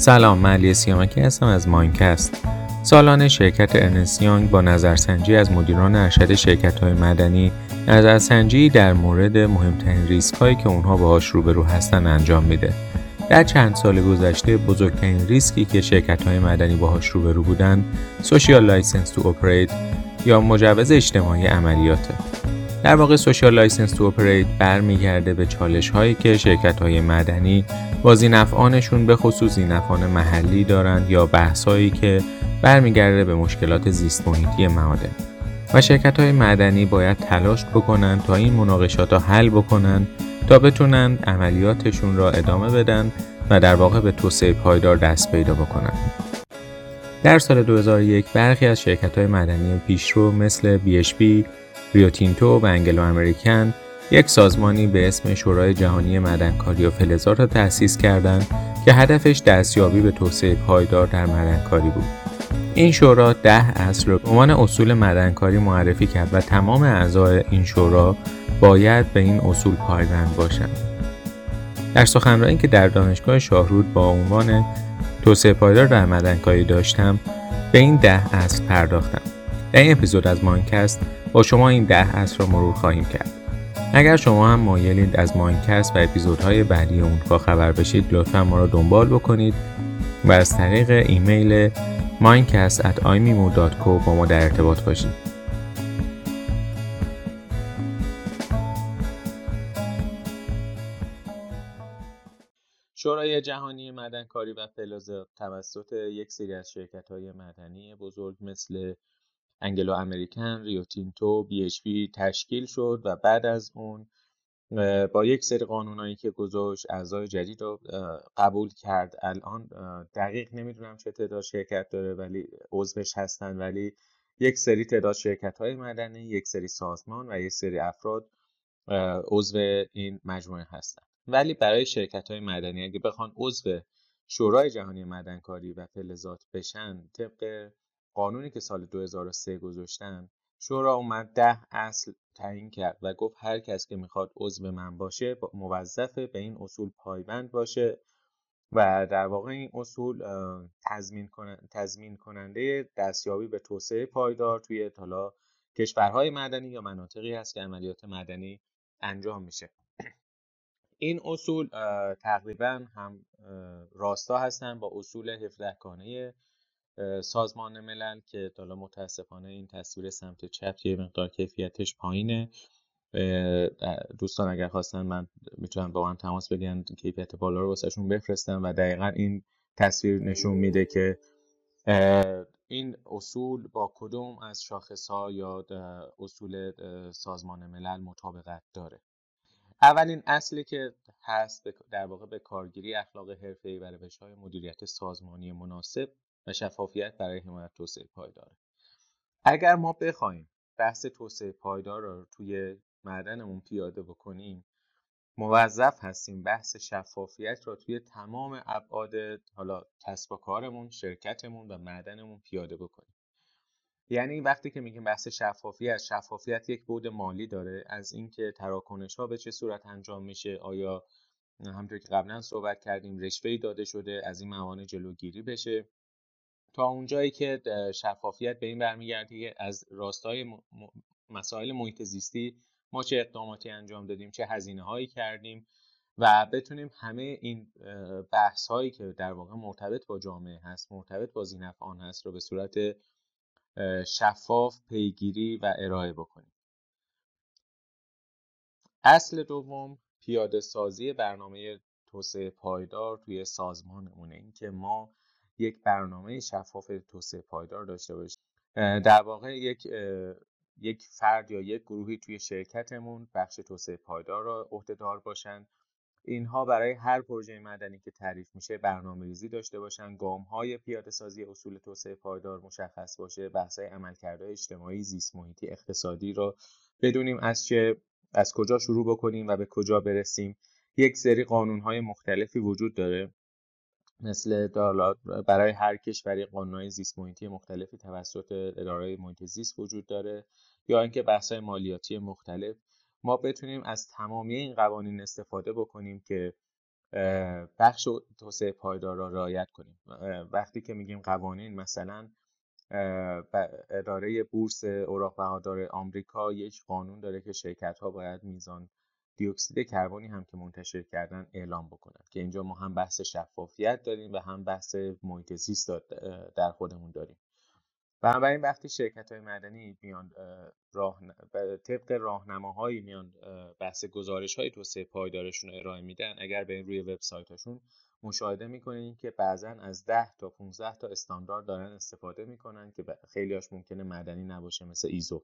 سلام من علی سیامکی هستم از ماینکست. سالانه شرکت Ernst & Young با نظرسنجی از مدیران ارشد شرکت های معدنی نظرسنجی در مورد مهمترین ریسک هایی که اونها باهاش روبرو هستن انجام میده. در چند سال گذشته بزرگترین ریسکی که شرکت های معدنی باهاش روبرو بودن social license to operate یا مجوز اجتماعی عملیاته. در واقع social license to operate برمیگرده به چالش هایی که شرکت های معدنی با زینفعانشون به خصوص زینفعان محلی دارند یا بحث هایی که برمیگرده به مشکلات زیست محیطی معادن و شرکت های مدنی باید تلاش بکنن تا این مناقشات را حل بکنن تا بتونن عملیاتشون را ادامه بدن و در واقع به توسعه پایدار دست پیدا بکنن. در سال 2001 برخی از شرکت های مدنی پیشرو مثل BHP، ریوتینتو و انگلو امریکن یک سازمانی به اسم شورای جهانی مدنکاری و فلزات را تأسیس کردند که هدفش دستیابی به توسعه پایدار در مدنکاری بود. این شورا ده اصل را به عنوان اصول مدنکاری معرفی کرد و تمام اعضای این شورا باید به این اصول پایبند باشند. در سخنرانی که در دانشگاه شاهرود با عنوان توسعه پایدار در مدنکاری داشتم به این ده اصل پرداختم. در این اپیزود از مانکست با شما این ده اصل را مرور خواهیم کرد. اگر شما هم مایلید از ماینکست و اپیزودهای بعدی اون با خبر بشید لطفا ما را دنبال بکنید و از طریق ایمیل mindcast@imimo.co با ما در ارتباط باشید. شورای جهانی مدنکاری و فلزات توسط یک سری از شرکت های مدنی بزرگ مثل Anglo American، Rio Tinto، BHP تشکیل شد و بعد از اون با یک سری قانونایی که گذاشت اعضای جدید رو قبول کرد. الان دقیق نمی‌دونم چه تعداد شرکت داره ولی عضوش هستن ولی یک سری تعداد شرکت های معدنی یک سری سازمان و یک سری افراد عضو این مجموعه هستن. ولی برای شرکت های معدنی اگه بخوان عضو شورای جهانی معدنکاری و فلزات بشن طبق قانونی که سال 2003 گذاشتن شورا اومد ده اصل تعیین کرد و گفت هر کس که می‌خواد عضو من باشه موظف به این اصول پایبند باشه و در واقع این اصول تضمین, کننده دستیابی به توسعه پایدار توی تالا کشورهای مدنی یا مناطقی هست که عملیات مدنی انجام میشه. این اصول تقریبا هم راستا هستن با اصول 17 کانه سازمان ملل که حالا متاسفانه این تصویر سمت چپ یه مقدار کیفیتش پایینه. دوستان اگر خواستن من می‌تونم با من تماس بگیرن کیفیت بالا رو واسهشون بفرستم و دقیقا این تصویر نشون میده که این اصول با کدوم از شاخص ها یا اصول سازمان ملل مطابقت داره. اولین اصلی که هست در واقع به کارگیری اخلاق حرفه‌ای و روش‌های مدیریت سازمانی مناسب شفافیت برای حمایت توسعه پایدار اگر ما بخوایم بحث توسعه پایدار رو توی معدنمون پیاده بکنیم موظف هستیم بحث شفافیت را توی تمام ابعاد حالا کسب و کارمون شرکتمون و معدنمون پیاده بکنیم. یعنی وقتی که میگیم بحث شفافیت شفافیت یک بود مالی داره. از اینکه تراکنش ها به چه صورت انجام میشه آیا همونطور که قبلا صحبت کردیم رشوه‌ای داده شده از این موانع جلوگیری بشه. تا اونجایی که شفافیت به این برمیگرده که از راستای مسائل محیط زیستی ما چه اقداماتی انجام دادیم چه هزینه هایی کردیم و بتونیم همه این بحث هایی که در واقع مرتبط با جامعه هست مرتبط با زینفعان هست رو به صورت شفاف پیگیری و ارائه بکنیم. اصل دوم پیاده سازی برنامه توسعه پایدار توی سازمانمونه. اینکه ما یک برنامه شفاف توسعه پایدار داشته باشیم. در واقع یک یک فرد یا یک گروهی توی شرکتمون بخش توسعه پایدار را عهدهدار باشن. اینها برای هر پروژه مدنی که تعریف میشه برنامه ریزی داشته باشن گام های پیاده سازی اصول توسعه پایدار مشخص باشه بحث عملکردهای اجتماعی زیست محیطی اقتصادی رو بدونیم از چه از کجا شروع بکنیم و به کجا برسیم. یک سری قانون های مختلفی وجود داره. مثل برای هر کشوری قانونهای زیست محیطی مختلفی توسط اداره محیط زیست وجود داره یا اینکه بحث‌های مالیاتی مختلف. ما بتونیم از تمامی این قوانین استفاده بکنیم که بخش توسعه پایدار را رعایت کنیم. وقتی که میگیم قوانین مثلا اداره بورس اوراق بهادار آمریکا یک قانون داره که شرکت ها باید میزان دیوکسید کربنی هم که منتشر کردن اعلام بکنن که اینجا ما هم بحث شفافیت داریم و هم بحث محیط زیست در خودمون داریم. بنابراین وقتی شرکت های مدنی میان راه طبق راهنماهایی میان بحث گزارش های توسعه پایدارشون رو ارائه میدن اگر به روی وبسایتشون مشاهده می‌کنین که بعضا از 10 تا 15 تا استاندارد دارن استفاده می‌کنن که خیلیاش ممکنه مدنی نباشه مثل ایزو.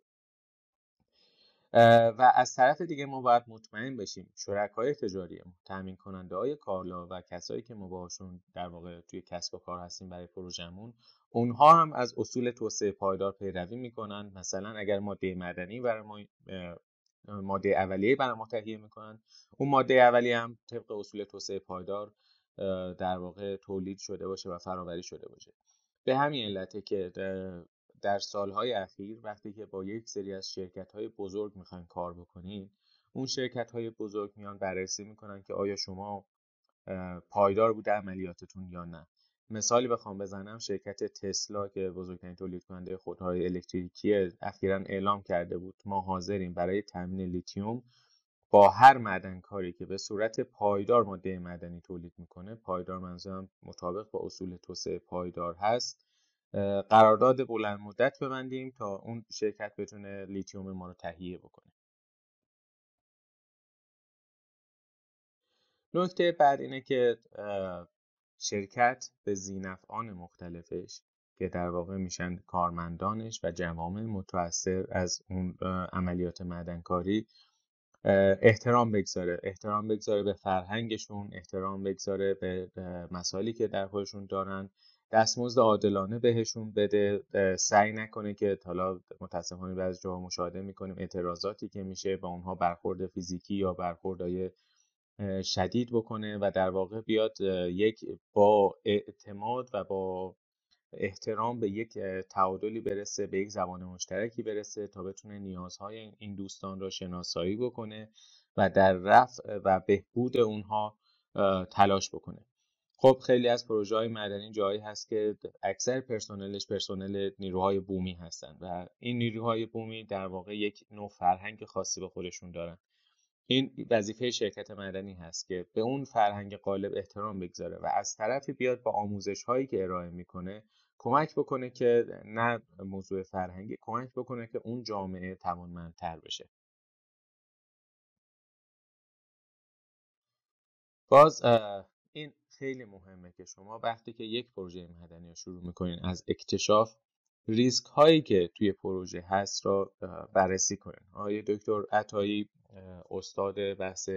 و از طرف دیگه ما باید مطمئن بشیم شرکای تجاری تامین کننده های کارلا و کسایی که ما باشون در واقع توی کسب و کار هستیم برای پروژمون اونها هم از اصول توسعه پایدار پیروی می‌کنن. مثلا اگر ماده مدنی برای ما ماده اولیه برای ما تهیه می‌کنن اون ماده اولیه هم طبق اصول توسعه پایدار در واقع تولید شده باشه و فراوری شده باشه. به همین علته که در سالهای اخیر وقتی که با یک سری از شرکت های بزرگ می‌خواین کار بکنین اون شرکت های بزرگ میان بررسی می‌کنن که آیا شما پایدار بوده عملیاتتون یا نه. مثالی بخوام بزنم شرکت تسلا که بزرگترین تولید کننده خودروهای الکتریکی اخیرا اعلام کرده بود ما حاضریم برای تامین لیتیوم با هر معدنکاری که به صورت پایدار ماده مدنی تولید می‌کنه پایدار منظورم مطابق با اصول توسعه پایدار هست قرارداد بلند مدت ببندیم تا اون شرکت بتونه لیتیوم ما رو تهیه بکنه. نکته بعد اینه که شرکت به زینفعان مختلفش که در واقع میشن کارمندانش و جوامع متأثر از اون عملیات معدنکاری احترام بگذاره. احترام بگذاره به فرهنگشون احترام بگذاره به مسائلی که در خودشون دارن. دستمزد عادلانه بهشون بده سعی نکنه که حالا متاسفانه بعضی جاها مشاهده می‌کنیم اعتراضاتی که میشه با اونها برخورد فیزیکی یا برخوردهای شدید بکنه و در واقع بیاد یک با اعتماد و با احترام به یک تعادلی برسه به یک زبان مشترکی برسه تا بتونه نیازهای این دوستان را شناسایی بکنه و در رفع و بهبود اونها تلاش بکنه. خب خیلی از پروژه های مدنی جایی هست که اکثر پرسنلش پرسنل نیروهای بومی هستن و این نیروهای بومی در واقع یک نوع فرهنگ خاصی به خودشون دارن. این وظیفه شرکت مدنی هست که به اون فرهنگ غالب احترام بگذاره و از طرفی بیاد با آموزش هایی که ارائه می‌کنه کمک بکنه که نه موضوع فرهنگی کمک بکنه که اون جامعه توانمندتر بشه. باز خیلی مهمه که شما وقتی که یک پروژه مدنی رو شروع می‌کنین از اکتشاف ریسک هایی که توی پروژه هست را بررسی کنین. آقای دکتر عطایی استاد بحث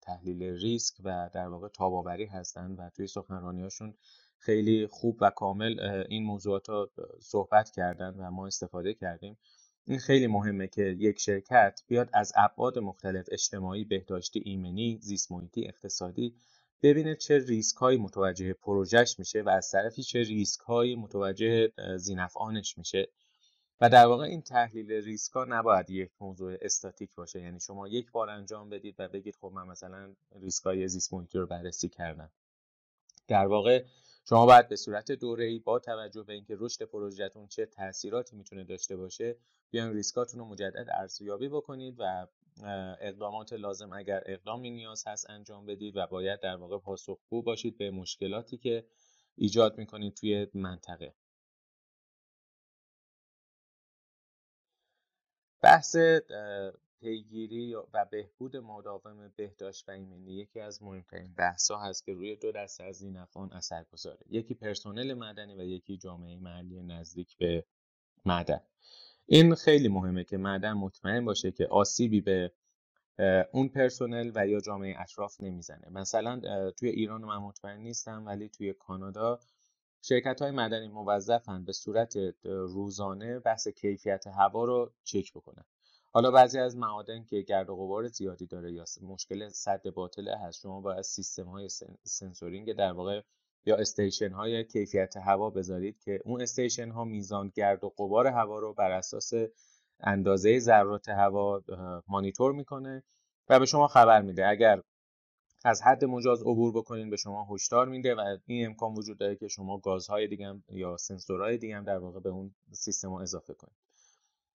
تحلیل ریسک و در واقع تاباوری هستند و توی سخنرانیاشون خیلی خوب و کامل این موضوعات رو صحبت کردن و ما استفاده کردیم. این خیلی مهمه که یک شرکت بیاد از ابعاد مختلف اجتماعی بهداشتی ایمنی زیست محیطی اقتصادی ببینه چه ریسک هایی متوجه پروژهش میشه و از طرفی چه ریسک هایی متوجه ذینفعانش میشه. و در واقع این تحلیل ریسک ها نباید یک موضوع استاتیک باشه. یعنی شما یک بار انجام بدید و بگید خب من مثلا ریسک های زیست رو بررسی کردم. در واقع شما باید به صورت دوره‌ای با توجه به اینکه رشد پروژهتون چه تاثیراتی می‌تونه داشته باشه بیاین ریسکاتون رو مجدد ارزیابی بکنید و اقدامات لازم اگر اقدامی نیاز هست انجام بدید و باید در واقع پاسخگو باشید به مشکلاتی که ایجاد می‌کنید توی منطقه. بحث پیگیری و بهبود مداوم بهداشت و ایمنی یکی از مهمترین بحث ها هست که روی دو دسته از این افان اثر گذاره. یکی پرسنل مدنی و یکی جامعه محلی نزدیک به معدن. این خیلی مهمه که معدن مطمئن باشه که آسیبی به اون پرسنل و یا جامعه اطراف نمی‌زنه. مثلا توی ایران من مطمئن نیستم ولی توی کانادا شرکت های مدنی موظفن به صورت روزانه بحث کیفیت هوا رو چک بکنن. حالا بعضی از معادن که گرد و غبار زیادی داره یا مشکل صد باطله هست شما باید سیستم های سنسورینگ در واقع یا استیشن های کیفیت هوا بذارید که اون استیشن ها میزان گرد و غبار هوا رو بر اساس اندازه ذرات هوا مانیتور می‌کنه و به شما خبر میده. اگر از حد مجاز عبور بکنین به شما هشدار میده و این امکان وجود داره که شما گازهای دیگه یا سنسورهای دیگه هم در واقع به اون سیستم اضافه کنید.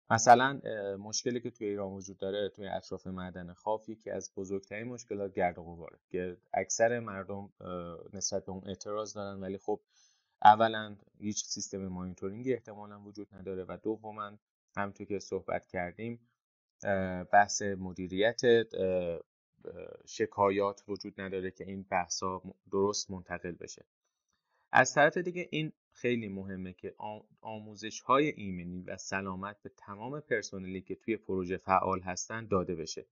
مثلا مشکلی که توی ایران وجود داره توی اطراف معدن خاف یکی از بزرگترین مشکلات گرد و غباره. که اکثر مردم نسبت به اون اعتراض دارن ولی خب اولا هیچ سیستم مانیتورینگی احتمالا وجود نداره و دوما همونطور که صحبت کردیم بحث مدیریت شکایات وجود نداره که این بحثا درست منتقل بشه. از طرف دیگه این خیلی مهمه که آموزش های ایمنی و سلامت به تمام پرسنلی که توی پروژه فعال هستن داده بشه.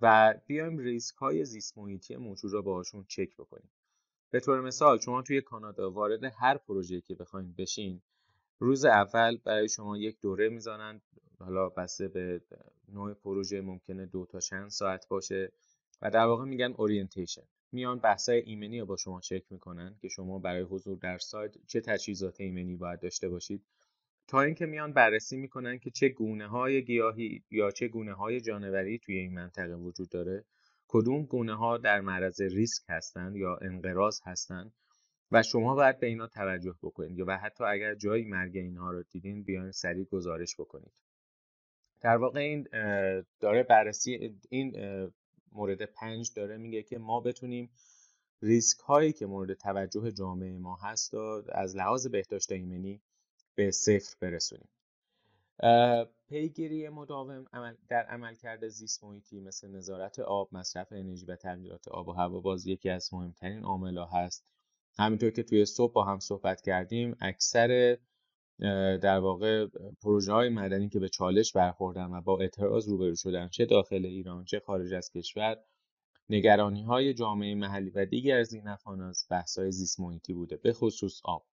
و بیایم ریسک های زیست محیطی موجود را باهاشون چک بکنیم. به طور مثال شما توی کانادا وارد هر پروژه‌ای که بخواید بشین روز اول برای شما یک دوره می‌زنن حالا بسته به نوع پروژه ممکنه دو تا چند ساعت باشه و در واقع میگن orientation میان بحثای ایمنی رو با شما چک می‌کنن که شما برای حضور در سایت چه تجهیزات ایمنی باید داشته باشید. تا اینکه میان بررسی می‌کنن که چه گونه های گیاهی یا چه گونه های جانوری توی این منطقه وجود داره. کدوم گونه ها در معرض ریسک هستند یا انقراض هستند و شما باید به اینا توجه بکنید و حتی اگر جایی مرگ اینها رو دیدین بیاین سریع گزارش بکنید. در واقع این داره بررسی این مورد پنج داره میگه که ما بتونیم ریسک هایی که مورد توجه جامعه ما هست و از لحاظ بهداشت ایمنی به صفر برسونیم پیگیری مداوم در عملکرد زیست محیطی مثل نظارت آب، مصرف انرژی و تغییرات آب و هوا باز یکی از مهمترین عاملها هست. همینطور که توی صبح با هم صحبت کردیم اکثر در واقع پروژه های مدنی که به چالش برخوردن و با اعتراض روبرو شدن چه داخل ایران چه خارج از کشور نگرانی های جامعه محلی و دیگر از این افغان از بحث های زیست محیطی بوده به خصوص آب.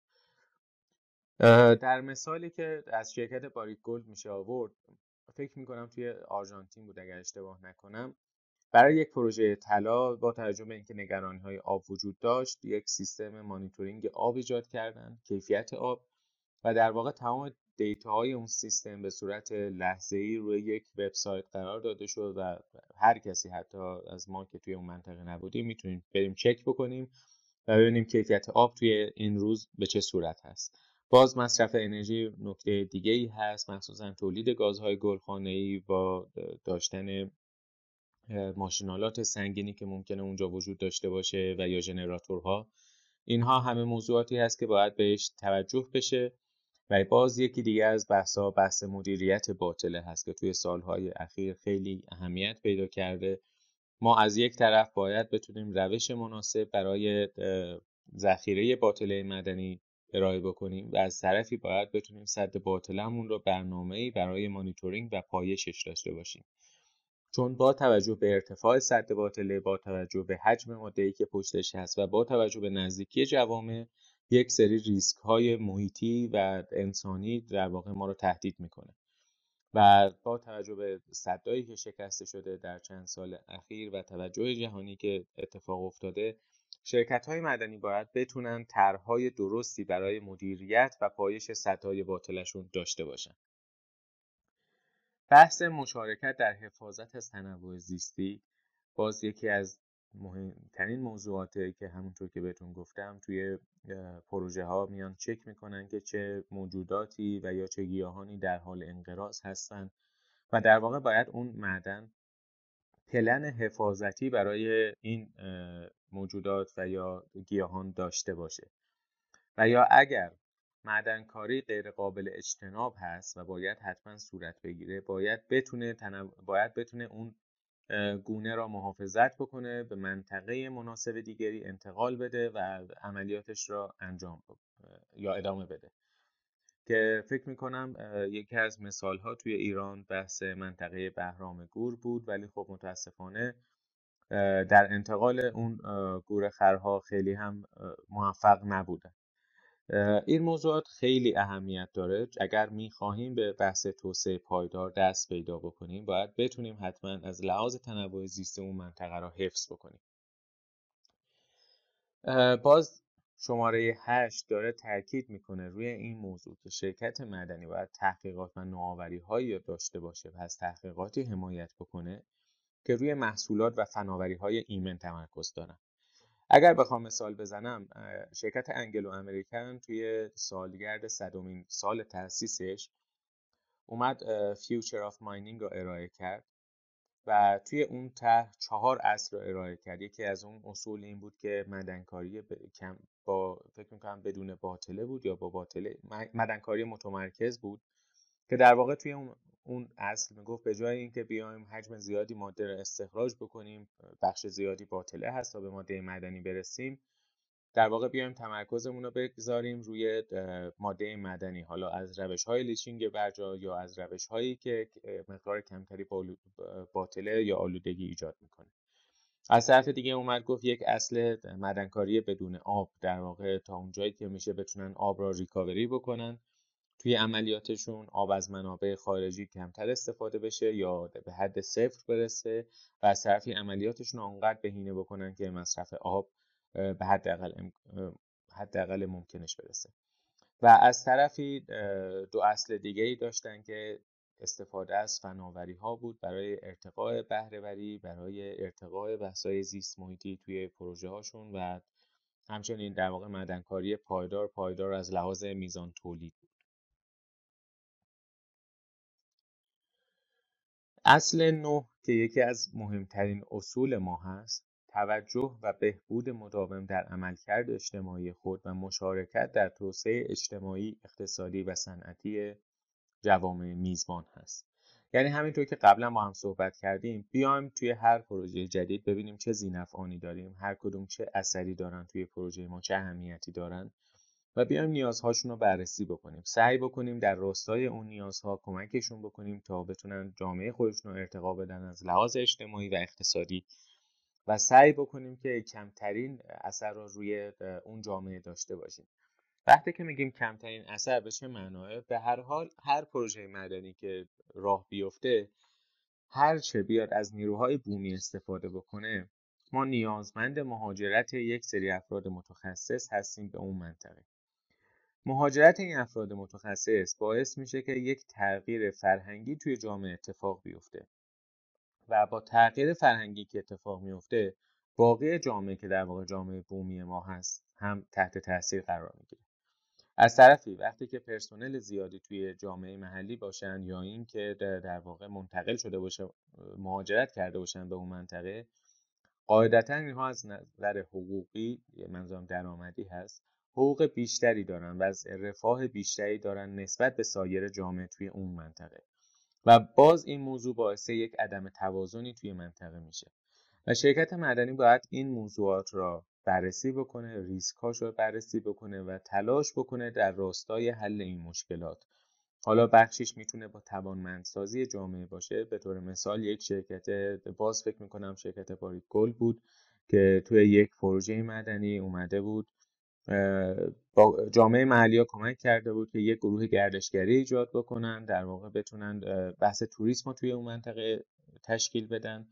در مثالی که از شرکت Barrick Gold میشه آورد فکر می‌کنم توی آرژانتین بود اگر اشتباه نکنم. برای یک پروژه طلا با توجه به اینکه نگرانی های آب وجود داشت یک سیستم مانیتورینگ آب ایجاد کردن کیفیت آب و در واقع تمام دیتاهای اون سیستم به صورت لحظه ای روی یک وبسایت قرار داده شد و هر کسی حتی از ما که توی اون منطقه نبودیم می‌تونیم بریم چک بکنیم و ببینیم کیفیت آب توی این روز به چه صورت هست. باز مصرف انرژی نکته دیگه ای هست مخصوصا تولید گازهای گلخانه ای با داشتن ماشینالات سنگینی که ممکنه اونجا وجود داشته باشه و یا ژنراتورها اینها همه موضوعاتی هست که باید بهش توجه بشه. و باز یکی دیگه از بحثا بحث مدیریت باطله هست که توی سالهای اخیر خیلی اهمیت پیدا کرده. ما از یک طرف باید بتونیم روش مناسب برای ذخیره باطله مدنی ارائه بکنیم و از طرفی باید بتونیم صد باطلمون رو برنامه‌ای برای مانیتورینگ و پایشش داشته باشیم. چون با توجه به ارتفاع صد باطله با توجه به حجم ماده‌ای که پشتش هست و با توجه به نزدیکی جوامع یک سری ریسک های محیطی و انسانی در واقع ما رو تهدید می‌کنه. و با توجه به صدایی که شکسته شده در چند سال اخیر و توجه جهانی که اتفاق افتاده شرکت های مدنی باید بتونن طرحهای درستی برای مدیریت و پایش سدهای باطلشون داشته باشن. بحث مشارکت در حفاظت از تنوع زیستی باز یکی از مهمترین موضوعاتی که همونطور که بهتون گفتم توی پروژه ها میان چک می‌کنن که چه موجوداتی و یا چه گیاهانی در حال انقراض هستن و در واقع باید اون معدن پلن حفاظتی برای این موجودات و یا گیاهان داشته باشه. و یا اگر معدنکاری غیر قابل اجتناب هست و باید حتما صورت بگیره باید بتونه باید بتونه اون گونه را محافظت بکنه به منطقه مناسب دیگری انتقال بده و عملیاتش را انجام یا ادامه بده. که فکر می‌کنم یکی از مثال ها توی ایران بحث منطقه بهرام گور بود ولی خب متاسفانه در انتقال اون گور خرها خیلی هم موفق نبودن این موضوعات خیلی اهمیت داره. اگر می‌خواهیم به بحث توسعه پایدار دست پیدا بکنیم باید بتونیم حتما از لحاظ تنوع زیست اون منطقه را حفظ بکنیم. باز شماره 8 داره تاکید می‌کنه روی این موضوع که شرکت معدنی باید تحقیقات و نوآوری هایی داشته باشه و از تحقیقاتی حمایت بکنه که روی محصولات و فناوری های ایمن تمرکز دارن. اگر بخوام مثال بزنم شرکت Anglo American توی سالگرد صدومین سال تأسیسش اومد future of mining رو ارائه کرد و توی اون طرح چهار اصل رو ارائه کرد. یکی از اون اصول این بود که معدنکاری کم با فکر می‌کنم بدون باطله بود یا با باطله مدنکاری متمرکز بود که در واقع توی اون اون اصل می‌گفت به جای اینکه بیایم حجم زیادی ماده رو استخراج بکنیم بخش زیادی باطله هست تا به ماده مدنی برسیم در واقع بیایم تمرکزمون رو بگذاریم روی ماده مدنی حالا از روش های لیچینگ برجا یا از روش هایی که مقدار کمتری باطله یا آلودگی ایجاد می‌کنه. از طرف دیگه اومد گفت یک اصل مدنکاری بدون آب. در واقع تا اونجایی که میشه بتونن آب را ریکاوری بکنن. توی عملیاتشون آب از منابع خارجی کمتر استفاده بشه یا به حد صفر برسه و از طرفی عملیاتشون آنقدر بهینه بکنن که مصرف آب به حداقل حداقل ممکنش برسه. و از طرفی دو اصل دیگه ای داشتن که استفاده از فناوری ها بود برای ارتقاء بهرهوری برای ارتقاء بحث‌های زیست محیطی توی پروژه هاشون و همچنین در واقع مدنکاری پایدار پایدار از لحاظ میزان تولید اصل نه که یکی از مهمترین اصول ما هست توجه و بهبود مداوم در عملکرد اجتماعی خود و مشارکت در توسعه اجتماعی، اقتصادی و صنعتی جوامع میزبان هست. یعنی همینطور که قبلا با هم صحبت کردیم بیایم توی هر پروژه جدید ببینیم چه زینفعانی داریم هر کدوم چه اثری دارن توی پروژه ما چه اهمیتی دارن و بیایم نیازهاشون رو بررسی بکنیم. سعی بکنیم در راستای اون نیازها کمکشون بکنیم تا بتونن جامعه خودشون رو ارتقا بدن از لحاظ اجتماعی و اقتصادی. و سعی بکنیم که کمترین اثر رو روی اون جامعه داشته باشیم. وقتی که میگیم کمترین اثر به چه معناه؟ به هر حال هر پروژه مدنی که راه بیفته هر چه بیاد از نیروهای بومی استفاده بکنه ما نیازمند مهاجرت یک سری افراد متخصص هستیم به اون منطقه. مهاجرت این افراد متخصص باعث میشه که یک تغییر فرهنگی توی جامعه اتفاق بیفته و با تغییر فرهنگی که اتفاق میفته باقی جامعه که در واقع جامعه بومی ما هست هم تحت تاثیر قرار می‌گیره. از طرفی وقتی که پرسنل زیادی توی جامعه محلی باشن یا اینکه در واقع منتقل شده باشه مهاجرت کرده باشن به اون منطقه قاعدتا اینها از نظر حقوقی منظورم درآمدی هست حقوق بیشتری دارن و از رفاه بیشتری دارن نسبت به سایر جامعه توی اون منطقه. و باز این موضوع باعث یک عدم توازنی توی منطقه میشه. و شرکت مدنی باید این موضوعات را بررسی بکنه ریسکاش رو بررسی بکنه و تلاش بکنه در راستای حل این مشکلات. حالا بخشش می‌تونه با توانمندسازی جامعه باشه. به طور مثال یک شرکت باز فکر می‌کنم شرکت باریک گل بود که توی یک پروژه مدنی اومده بود با جامعه محلی ها کمک کرده بود که یک گروه گردشگری ایجاد بکنن در واقع بتونن بحث توریسم رو توی اون منطقه تشکیل بدن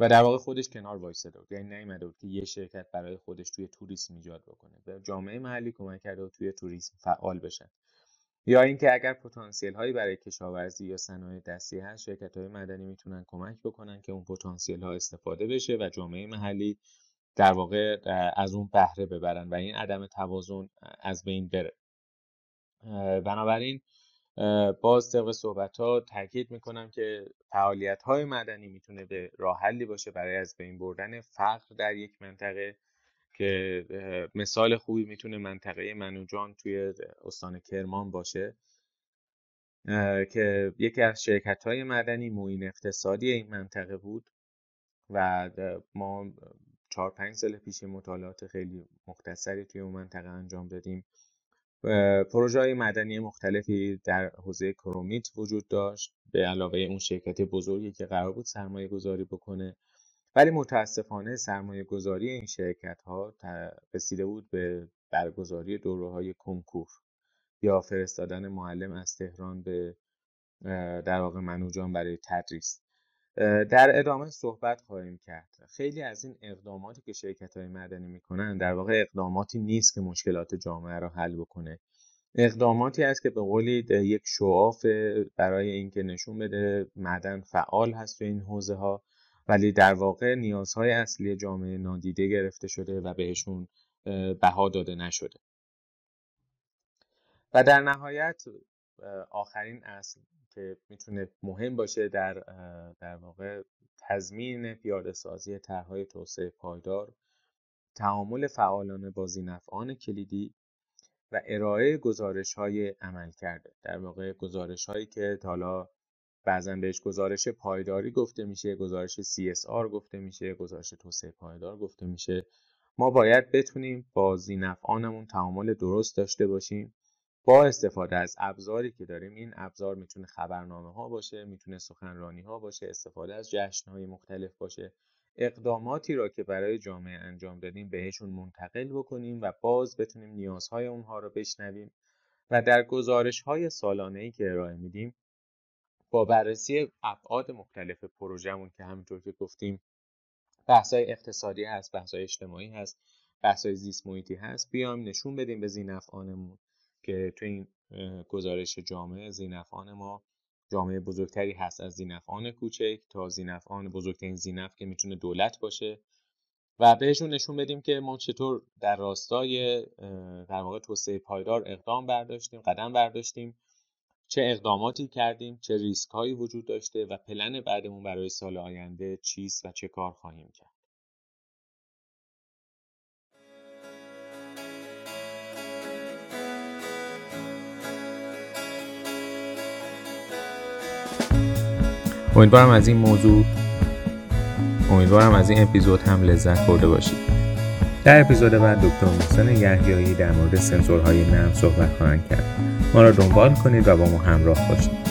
و در واقع خودش کنار وایساده بود. یعنی نیومده بود که یه شرکت برای خودش توی توریسم ایجاد بکنه. به جامعه محلی کمک کرده بود توی توریسم فعال بشن. یا اینکه اگر پتانسیل هایی برای کشاورزی یا صنایع دستی هست شرکت های مدنی می‌تونن کمک بکنن که اون پتانسیل ها استفاده بشه و جامعه محلی در واقع از اون بهره ببرن و این عدم توازن از بین بره. بنابراین باز طبق صحبت ها تاکید می‌کنم که فعالیت های مدنی می‌تونه به راه باشه برای از بین بردن فقر در یک منطقه که مثال خوبی می‌تونه منطقه منوجان توی استان کرمان باشه. که یکی از شرکت های مدنی موین اقتصادی این منطقه بود و ما چهار پنج سال پیش مطالعات خیلی مختصری توی اون منطقه انجام دادیم. پروژه های مدنی مختلفی در حوزه کرومیت وجود داشت به علاوه اون شرکت بزرگی که قرار بود سرمایه گذاری بکنه. ولی متاسفانه سرمایه گذاری این شرکت ها رسیده بود به برگزاری دوره های کنکور. یا فرستادن معلم از تهران به در واقع منوجان برای تدریس. در ادامه صحبت خواهیم کرد. خیلی از این اقداماتی که شرکت های مدنی می‌کنن در واقع اقداماتی نیست که مشکلات جامعه را حل بکنه. اقداماتی است که به قولی یک شعاف برای اینکه نشون بده معدن فعال هست تو این حوزه ها ولی در واقع نیازهای اصلی جامعه نادیده گرفته شده و بهشون بها داده نشده. و در نهایت آخرین اصل که می‌تونه مهم باشه در در واقع تضمین پیاده سازی طرحهای توسعه پایدار تعامل فعالانه با زینفعان کلیدی و ارائه گزارش های عمل کرده در واقع گزارش هایی که حالا بعضا بهش گزارش پایداری گفته میشه گزارش CSR گفته میشه گزارش توسعه پایدار گفته میشه. ما باید بتونیم با زینفعانمون تعامل درست داشته باشیم. با استفاده از ابزاری که داریم این ابزار می‌تونه خبرنامه ها باشه می‌تونه سخنرانی ها باشه استفاده از جشن های مختلف باشه. اقداماتی را که برای جامعه انجام دادیم بهشون منتقل بکنیم و باز بتونیم نیازهای اونها رو بشنویم و در گزارش های سالانه ای که ارائه میدیم با بررسی ابعاد مختلف پروژهمون که همینطور که گفتیم بحث های اقتصادی هست بحث های اجتماعی هست بحث های زیست محیطی هست بیایم نشون بدیم به زینفعانمون. که تو این گزارش جامعه زینفعان ما جامعه بزرگتری هست از زینفعان کوچک تا زینفعان بزرگترین زینف که می‌تونه دولت باشه. و بهشون نشون بدیم که ما چطور در راستای در واقع توسعه پایدار اقدام برداشتیم قدم برداشتیم چه اقداماتی کردیم چه ریسک هایی وجود داشته و پلن بعدمون برای سال آینده چیست و چه کار خواهیم کرد. امیدوارم از این موضوع امیدوارم از این اپیزود هم لذت برده باشید. در اپیزود بعد دکتر محسن یحیایی در مورد سنسورهای نرم صحبت خواهند کرد. ما را دنبال کنید و با ما همراه باشید.